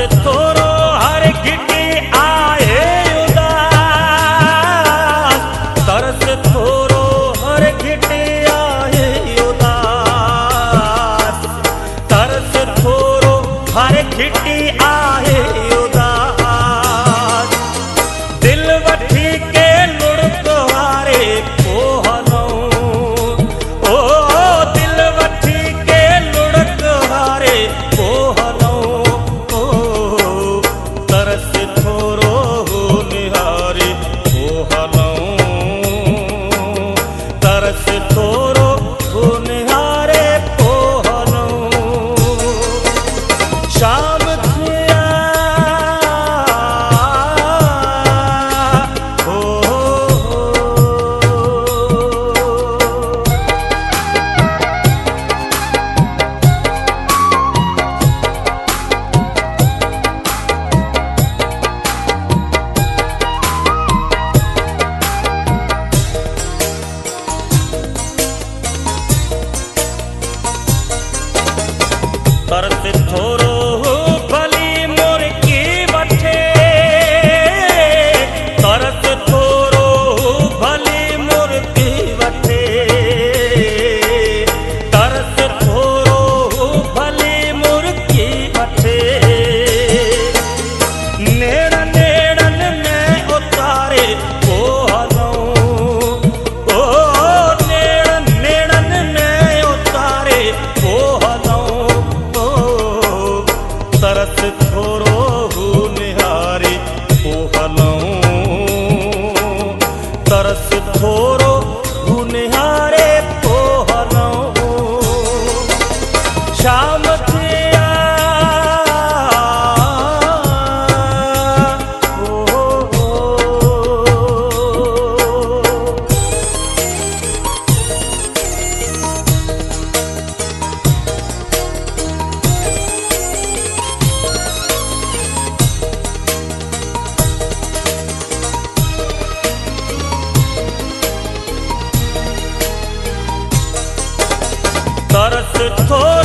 it for? Let todo.